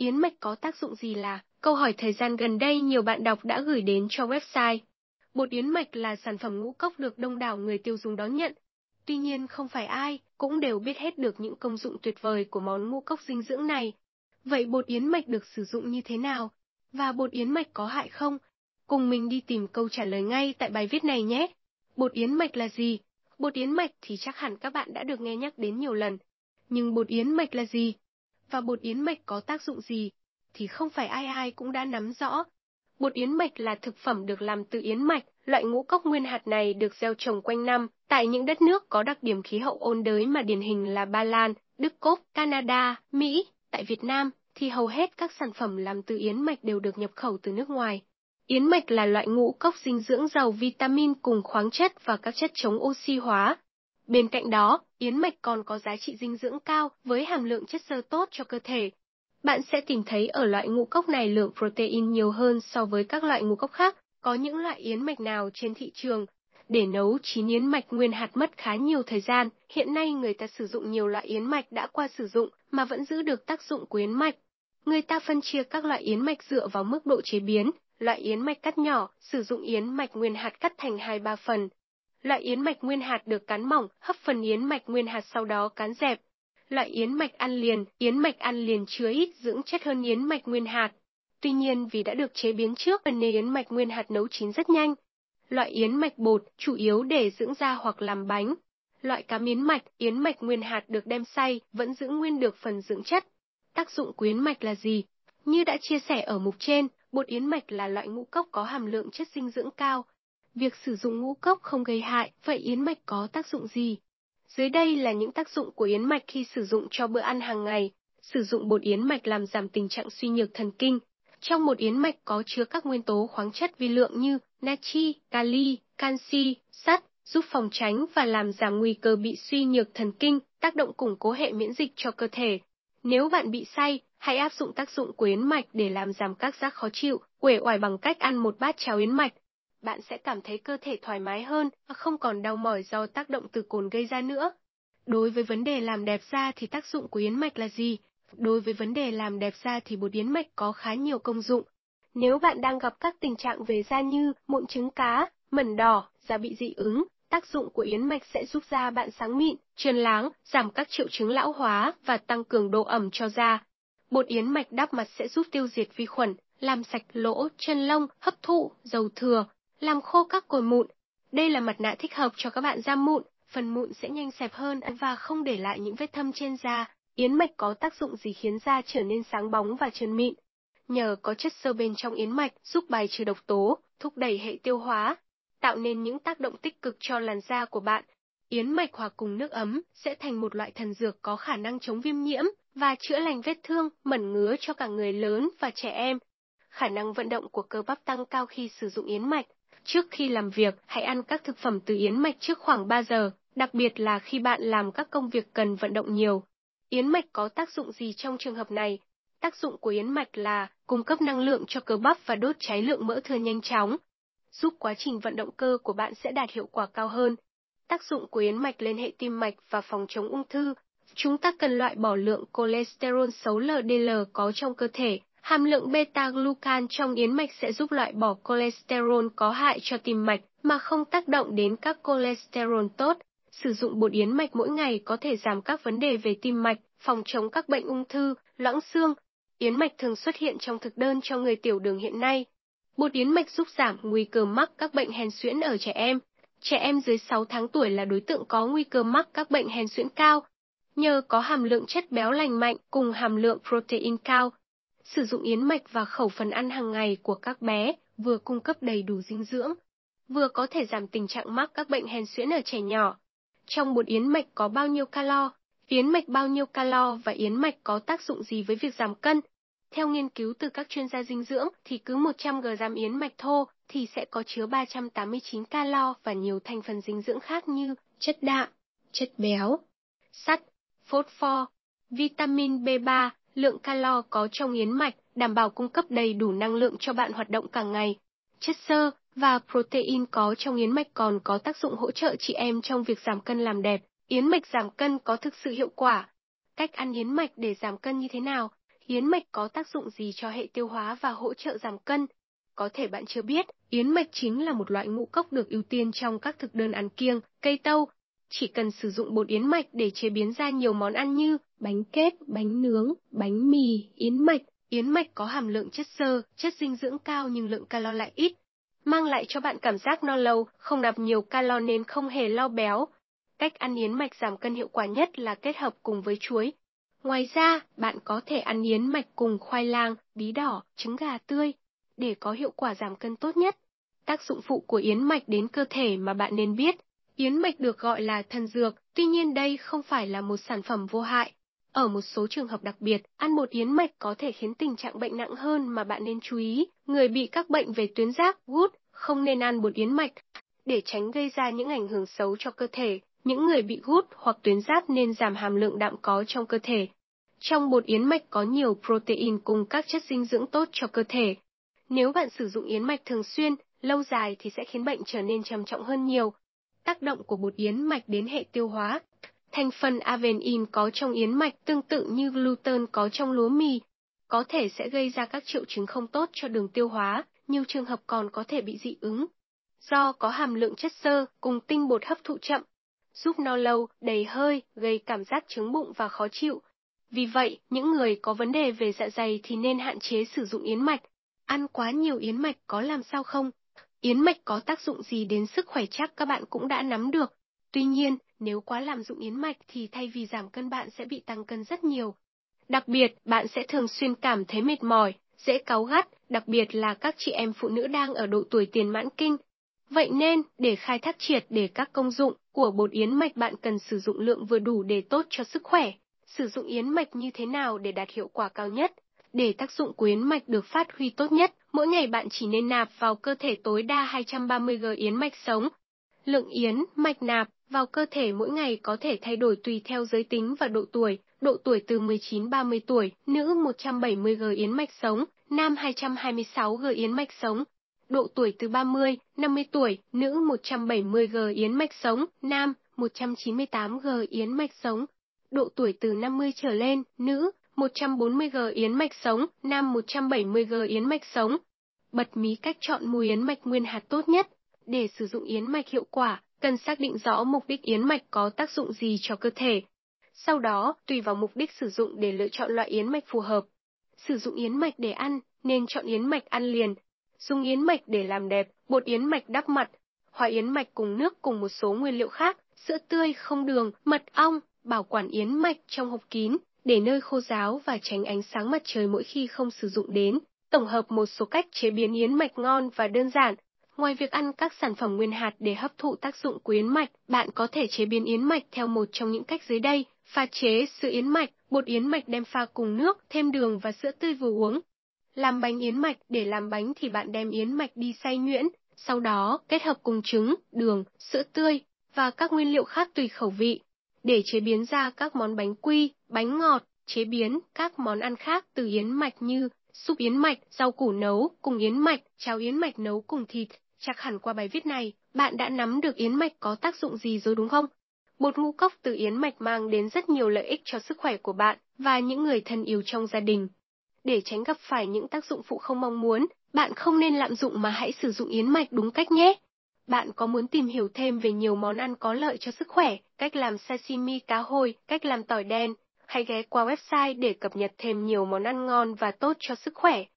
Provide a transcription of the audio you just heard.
Yến mạch có tác dụng gì là câu hỏi thời gian gần đây nhiều bạn đọc đã gửi đến cho website. Bột yến mạch là sản phẩm ngũ cốc được đông đảo người tiêu dùng đón nhận. Tuy nhiên, không phải ai cũng đều biết hết được những công dụng tuyệt vời của món ngũ cốc dinh dưỡng này. Vậy bột yến mạch được sử dụng như thế nào? Và bột yến mạch có hại không? Cùng mình đi tìm câu trả lời ngay tại bài viết này nhé. Bột yến mạch là gì? Bột yến mạch thì chắc hẳn các bạn đã được nghe nhắc đến nhiều lần. Nhưng bột yến mạch là gì? Và bột yến mạch có tác dụng gì? Thì không phải ai ai cũng đã nắm rõ. Bột yến mạch là thực phẩm được làm từ yến mạch, loại ngũ cốc nguyên hạt này được gieo trồng quanh năm tại những đất nước có đặc điểm khí hậu ôn đới mà điển hình là Ba Lan, Đức Cốc, Canada, Mỹ. Tại Việt Nam thì hầu hết các sản phẩm làm từ yến mạch đều được nhập khẩu từ nước ngoài. Yến mạch là loại ngũ cốc dinh dưỡng giàu vitamin cùng khoáng chất và các chất chống oxy hóa. Bên cạnh đó, yến mạch còn có giá trị dinh dưỡng cao với hàm lượng chất xơ tốt cho cơ thể. Bạn sẽ tìm thấy ở loại ngũ cốc này lượng protein nhiều hơn so với các loại ngũ cốc khác. Có những loại yến mạch nào trên thị trường? Để nấu chín yến mạch nguyên hạt mất khá nhiều thời gian, hiện nay người ta sử dụng nhiều loại yến mạch đã qua sử dụng mà vẫn giữ được tác dụng của yến mạch. Người ta phân chia các loại yến mạch dựa vào mức độ chế biến, Loại yến mạch cắt nhỏ, sử dụng yến mạch nguyên hạt cắt thành 2-3 phần. Loại yến mạch nguyên hạt được cán mỏng, hấp phần yến mạch nguyên hạt sau đó cán dẹp. Loại yến mạch ăn liền, yến mạch ăn liền chứa ít dưỡng chất hơn yến mạch nguyên hạt. Tuy nhiên vì đã được chế biến trước nên yến mạch nguyên hạt nấu chín rất nhanh. Loại yến mạch bột, chủ yếu để dưỡng da hoặc làm bánh. Loại cá yến mạch, yến mạch nguyên hạt được đem xay, vẫn giữ nguyên được phần dưỡng chất. Tác dụng quyến mạch là gì? Như đã chia sẻ ở mục trên, Bột yến mạch là loại ngũ cốc có hàm lượng chất dinh dưỡng cao. Việc sử dụng ngũ cốc không gây hại, vậy yến mạch có tác dụng gì? Dưới đây là những tác dụng của yến mạch khi sử dụng cho bữa ăn hàng ngày. Sử dụng bột yến mạch làm giảm tình trạng suy nhược thần kinh. Trong một yến mạch có chứa các nguyên tố khoáng chất vi lượng như natri, kali, canxi, sắt, giúp phòng tránh và làm giảm nguy cơ bị suy nhược thần kinh, tác động củng cố hệ miễn dịch cho cơ thể. Nếu bạn bị say, Hãy áp dụng tác dụng của yến mạch để làm giảm các giác khó chịu, uể oải bằng cách ăn một bát cháo yến mạch. Bạn sẽ cảm thấy cơ thể thoải mái hơn và không còn đau mỏi do tác động từ cồn gây ra nữa. Đối với vấn đề làm đẹp da thì tác dụng của yến mạch là gì? Đối với vấn đề làm đẹp da thì bột yến mạch có khá nhiều công dụng. Nếu bạn đang gặp các tình trạng về da như mụn trứng cá, mẩn đỏ, da bị dị ứng, tác dụng của yến mạch sẽ giúp da bạn sáng mịn, trơn láng, giảm các triệu chứng lão hóa và tăng cường độ ẩm cho da. Bột yến mạch đắp mặt sẽ giúp tiêu diệt vi khuẩn, làm sạch lỗ, chân lông, hấp thụ, dầu thừa, làm khô các cồi mụn. Đây là mặt nạ thích hợp cho các bạn da mụn, phần mụn sẽ nhanh xẹp hơn và không để lại những vết thâm trên da. Yến mạch có tác dụng gì khiến da trở nên sáng bóng và trơn mịn? Nhờ có chất xơ bên trong yến mạch giúp bài trừ độc tố, thúc đẩy hệ tiêu hóa, tạo nên những tác động tích cực cho làn da của bạn. Yến mạch hòa cùng nước ấm sẽ thành một loại thần dược có khả năng chống viêm nhiễm, và chữa lành vết thương, mẩn ngứa cho cả người lớn và trẻ em. Khả năng vận động của cơ bắp tăng cao khi sử dụng yến mạch. Trước khi làm việc, hãy ăn các thực phẩm từ yến mạch trước khoảng 3 giờ, đặc biệt là khi bạn làm các công việc cần vận động nhiều. Yến mạch có tác dụng gì trong trường hợp này? Tác dụng của yến mạch là cung cấp năng lượng cho cơ bắp và đốt cháy lượng mỡ thừa nhanh chóng, giúp quá trình vận động cơ của bạn sẽ đạt hiệu quả cao hơn. Tác dụng của yến mạch lên hệ tim mạch và phòng chống ung thư, Chúng ta cần loại bỏ lượng cholesterol xấu LDL có trong cơ thể. Hàm lượng beta-glucan trong yến mạch sẽ giúp loại bỏ cholesterol có hại cho tim mạch mà không tác động đến các cholesterol tốt. Sử dụng bột yến mạch mỗi ngày có thể giảm các vấn đề về tim mạch, phòng chống các bệnh ung thư, loãng xương. Yến mạch thường xuất hiện trong thực đơn cho người tiểu đường hiện nay. Bột yến mạch giúp giảm nguy cơ mắc các bệnh hen suyễn ở trẻ em. Trẻ em dưới 6 tháng tuổi là đối tượng có nguy cơ mắc các bệnh hen suyễn cao, nhờ có hàm lượng chất béo lành mạnh cùng hàm lượng protein cao. Sử dụng yến mạch và khẩu phần ăn hàng ngày của các bé vừa cung cấp đầy đủ dinh dưỡng, vừa có thể giảm tình trạng mắc các bệnh hen suyễn ở trẻ nhỏ. Trong bột yến mạch có bao nhiêu calo, yến mạch bao nhiêu calo và yến mạch có tác dụng gì với việc giảm cân? Theo nghiên cứu từ các chuyên gia dinh dưỡng thì cứ 100 g yến mạch thô thì sẽ có chứa 389 calo và nhiều thành phần dinh dưỡng khác như chất đạm, chất béo, sắt, phốt pho, vitamin B3, lượng calo có trong yến mạch, đảm bảo cung cấp đầy đủ năng lượng cho bạn hoạt động cả ngày. Chất xơ và protein có trong yến mạch còn có tác dụng hỗ trợ chị em trong việc giảm cân làm đẹp. Yến mạch giảm cân có thực sự hiệu quả. Cách ăn yến mạch để giảm cân như thế nào? Yến mạch có tác dụng gì cho hệ tiêu hóa và hỗ trợ giảm cân? Có thể bạn chưa biết, yến mạch chính là một loại ngũ cốc được ưu tiên trong các thực đơn ăn kiêng, cây tâu. Chỉ cần sử dụng bột yến mạch để chế biến ra nhiều món ăn như bánh kếp, bánh nướng, bánh mì, yến mạch. Yến mạch có hàm lượng chất xơ, chất dinh dưỡng cao nhưng lượng calo lại ít, mang lại cho bạn cảm giác no lâu, không nạp nhiều calo nên không hề lo béo. Cách ăn yến mạch giảm cân hiệu quả nhất là kết hợp cùng với chuối. Ngoài ra, bạn có thể ăn yến mạch cùng khoai lang, bí đỏ, trứng gà tươi, để có hiệu quả giảm cân tốt nhất. Tác dụng phụ của yến mạch đến cơ thể mà bạn nên biết. Yến mạch được gọi là thần dược, tuy nhiên đây không phải là một sản phẩm vô hại. Ở một số trường hợp đặc biệt, ăn bột yến mạch có thể khiến tình trạng bệnh nặng hơn mà bạn nên chú ý. Người bị các bệnh về tuyến giáp, gút, không nên ăn bột yến mạch để tránh gây ra những ảnh hưởng xấu cho cơ thể. Những người bị gút hoặc tuyến giáp nên giảm hàm lượng đạm có trong cơ thể. Trong bột yến mạch có nhiều protein cùng các chất dinh dưỡng tốt cho cơ thể. Nếu bạn sử dụng yến mạch thường xuyên, lâu dài thì sẽ khiến bệnh trở nên trầm trọng hơn nhiều. Tác động của bột yến mạch đến hệ tiêu hóa. Thành phần avenin có trong yến mạch tương tự như gluten có trong lúa mì, có thể sẽ gây ra các triệu chứng không tốt cho đường tiêu hóa, nhiều trường hợp còn có thể bị dị ứng. Do có hàm lượng chất xơ cùng tinh bột hấp thụ chậm, giúp no lâu, đầy hơi, gây cảm giác trướng bụng và khó chịu. Vì vậy, những người có vấn đề về dạ dày thì nên hạn chế sử dụng yến mạch. Ăn quá nhiều yến mạch có làm sao không? Yến mạch có tác dụng gì đến sức khỏe chắc các bạn cũng đã nắm được. Tuy nhiên, nếu quá lạm dụng yến mạch thì thay vì giảm cân bạn sẽ bị tăng cân rất nhiều. Đặc biệt, bạn sẽ thường xuyên cảm thấy mệt mỏi, dễ cáu gắt, đặc biệt là các chị em phụ nữ đang ở độ tuổi tiền mãn kinh. Vậy nên, để khai thác triệt để các công dụng của bột yến mạch bạn cần sử dụng lượng vừa đủ để tốt cho sức khỏe. Sử dụng yến mạch như thế nào để đạt hiệu quả cao nhất? Để tác dụng của yến mạch được phát huy tốt nhất, mỗi ngày bạn chỉ nên nạp vào cơ thể tối đa 230g yến mạch sống. Lượng yến, mạch nạp vào cơ thể mỗi ngày có thể thay đổi tùy theo giới tính và độ tuổi, độ tuổi từ 19-30 tuổi, nữ 170g yến mạch sống, nam 226g yến mạch sống. Độ tuổi từ 30, 50 tuổi, nữ 170g yến mạch sống, nam 198g yến mạch sống. Độ tuổi từ 50 trở lên, nữ 140g yến mạch sống, nam 170g yến mạch sống. Bật mí cách chọn mùi yến mạch nguyên hạt tốt nhất. Để sử dụng yến mạch hiệu quả, cần xác định rõ mục đích yến mạch có tác dụng gì cho cơ thể. Sau đó, tùy vào mục đích sử dụng để lựa chọn loại yến mạch phù hợp. Sử dụng yến mạch để ăn, nên chọn yến mạch ăn liền. Dùng yến mạch để làm đẹp, bột yến mạch đắp mặt, hòa yến mạch cùng nước cùng một số nguyên liệu khác, sữa tươi không đường, mật ong, bảo quản yến mạch trong hộp kín, để nơi khô ráo và tránh ánh sáng mặt trời mỗi khi không sử dụng đến. Tổng hợp một số cách chế biến yến mạch ngon và đơn giản. Ngoài việc ăn các sản phẩm nguyên hạt để hấp thụ tác dụng của yến mạch, bạn có thể chế biến yến mạch theo một trong những cách dưới đây. Pha chế sữa yến mạch, bột yến mạch đem pha cùng nước, thêm đường và sữa tươi vừa uống. Làm bánh yến mạch, để làm bánh thì bạn đem yến mạch đi xay nhuyễn, sau đó kết hợp cùng trứng, đường, sữa tươi và các nguyên liệu khác tùy khẩu vị để chế biến ra các món bánh quy, bánh ngọt, chế biến các món ăn khác từ yến mạch như súp yến mạch, rau củ nấu cùng yến mạch, cháo yến mạch nấu cùng thịt. Chắc hẳn qua bài viết này, bạn đã nắm được yến mạch có tác dụng gì rồi đúng không? Bột ngũ cốc từ yến mạch mang đến rất nhiều lợi ích cho sức khỏe của bạn và những người thân yêu trong gia đình. Để tránh gặp phải những tác dụng phụ không mong muốn, bạn không nên lạm dụng mà hãy sử dụng yến mạch đúng cách nhé. Bạn có muốn tìm hiểu thêm về nhiều món ăn có lợi cho sức khỏe, cách làm sashimi cá hồi, cách làm tỏi đen, hãy ghé qua website để cập nhật thêm nhiều món ăn ngon và tốt cho sức khỏe.